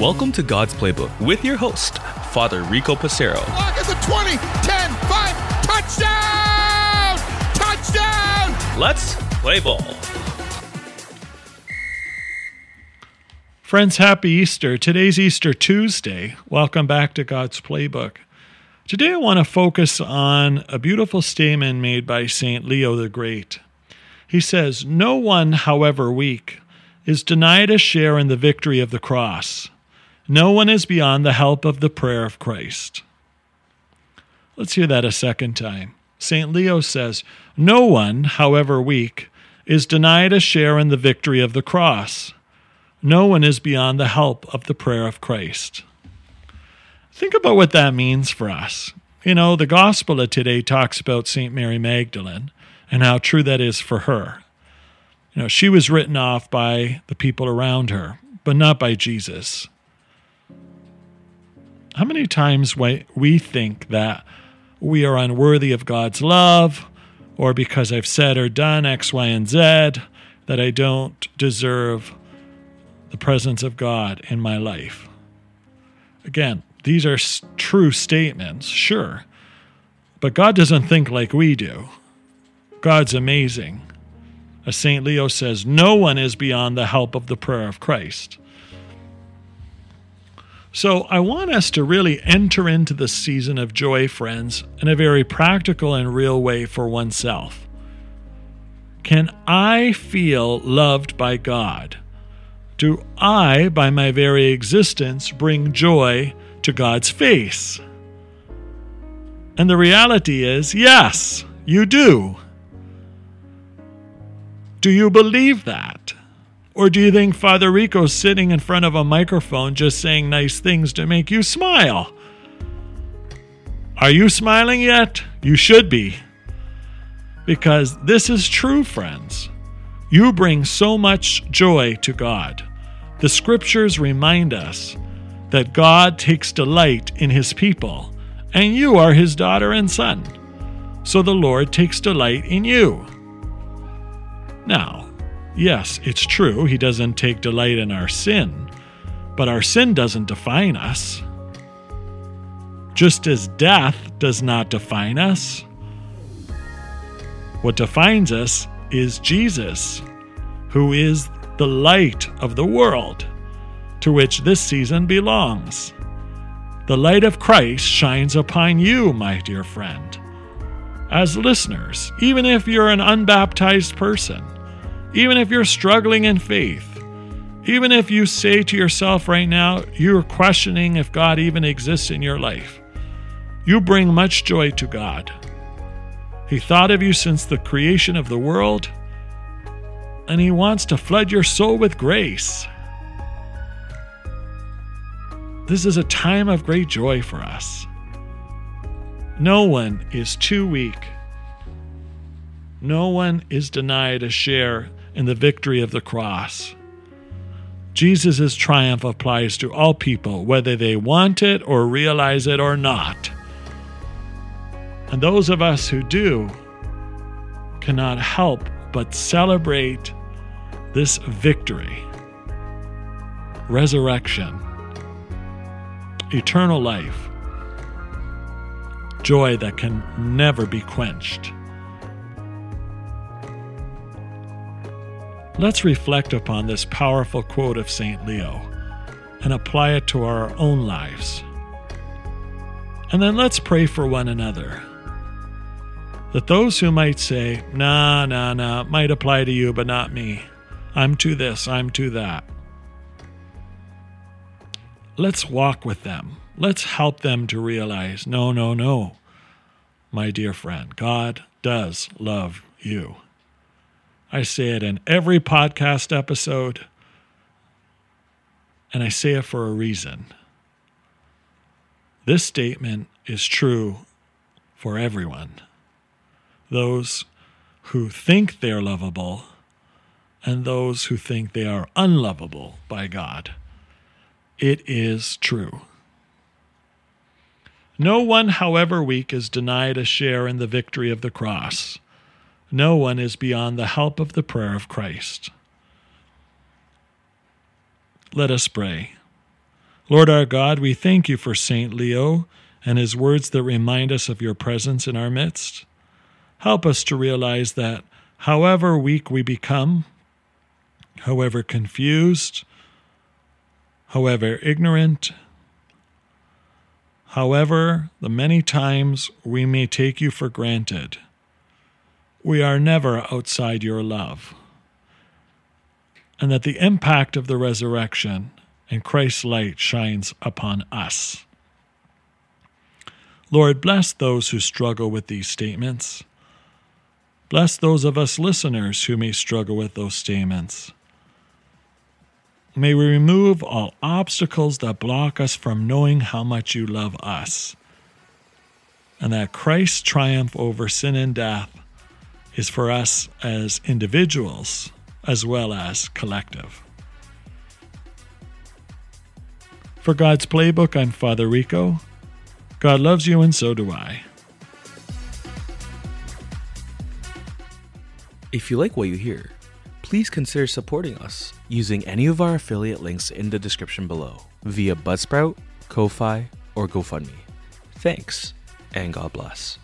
Welcome to God's Playbook with your host, Father Rico Passero. Lock at the 20, 10, 5, touchdown! Touchdown! Let's play ball. Friends, happy Easter. Today's Easter Tuesday. Welcome back to God's Playbook. Today I want to focus on a beautiful statement made by St. Leo the Great. He says, No one, however weak, is denied a share in the victory of the cross. No one is beyond the help of the prayer of Christ. Let's hear that a second time. St. Leo says, No one, however weak, is denied a share in the victory of the cross. No one is beyond the help of the prayer of Christ. Think about what that means for us. You know, the gospel of today talks about St. Mary Magdalene and how true that is for her. You know, she was written off by the people around her, but not by Jesus. How many times we think that we are unworthy of God's love, or because I've said or done X, Y, and Z, that I don't deserve the presence of God in my life. Again, these are true statements, sure, but God doesn't think like we do. God's amazing. As St. Leo says, no one is beyond the help of the prayer of Christ. So I want us to really enter into the season of joy, friends, in a very practical and real way for oneself. Can I feel loved by God? do I, by my very existence, bring joy to God's face? And the reality is, yes, you do. Do you believe that? Or do you think Father Rico's sitting in front of a microphone just saying nice things to make you smile? Are you smiling yet? You should be. Because this is true, friends. You bring so much joy to God. The scriptures remind us that God takes delight in his people, and you are his daughter and son. So the Lord takes delight in you. Now, yes, it's true, he doesn't take delight in our sin, but our sin doesn't define us. Just as death does not define us, what defines us is Jesus, who is the light of the world, to which this season belongs. The light of Christ shines upon you, my dear friend. As listeners, even if you're an unbaptized person, even if you're struggling in faith, even if you say to yourself right now, you're questioning if God even exists in your life, you bring much joy to God. He thought of you since the creation of the world, and He wants to flood your soul with grace. This is a time of great joy for us. No one is too weak. No one is denied a share in the victory of the cross. Jesus' triumph applies to all people, whether they want it or realize it or not. And those of us who do cannot help but celebrate this victory, resurrection, eternal life, joy that can never be quenched. Let's reflect upon this powerful quote of St. Leo and apply it to our own lives. And then let's pray for one another that those who might say, nah, nah, nah, might apply to you, but not me. I'm to this, I'm to that. Let's walk with them. Let's help them to realize no, no, no, my dear friend, God does love you. I say it in every podcast episode, and I say it for a reason. This statement is true for everyone those who think they're lovable and those who think they are unlovable by God. It is true. No one, however weak, is denied a share in the victory of the cross. No one is beyond the help of the prayer of Christ. Let us pray. Lord our God, we thank you for St. Leo and his words that remind us of your presence in our midst. Help us to realize that however weak we become, however confused, however ignorant, however the many times we may take you for granted, we are never outside your love. And that the impact of the resurrection and Christ's light shines upon us. Lord, bless those who struggle with these statements. Bless those of us listeners who may struggle with those statements. May we remove all obstacles that block us from knowing how much you love us, and that Christ's triumph over sin and death is for us as individuals as well as collective. For God's Playbook, I'm Father Rico. God loves you, and so do I. If you like what you hear, please consider supporting us using any of our affiliate links in the description below via Buzzsprout, Ko-Fi, or GoFundMe. Thanks, and God bless.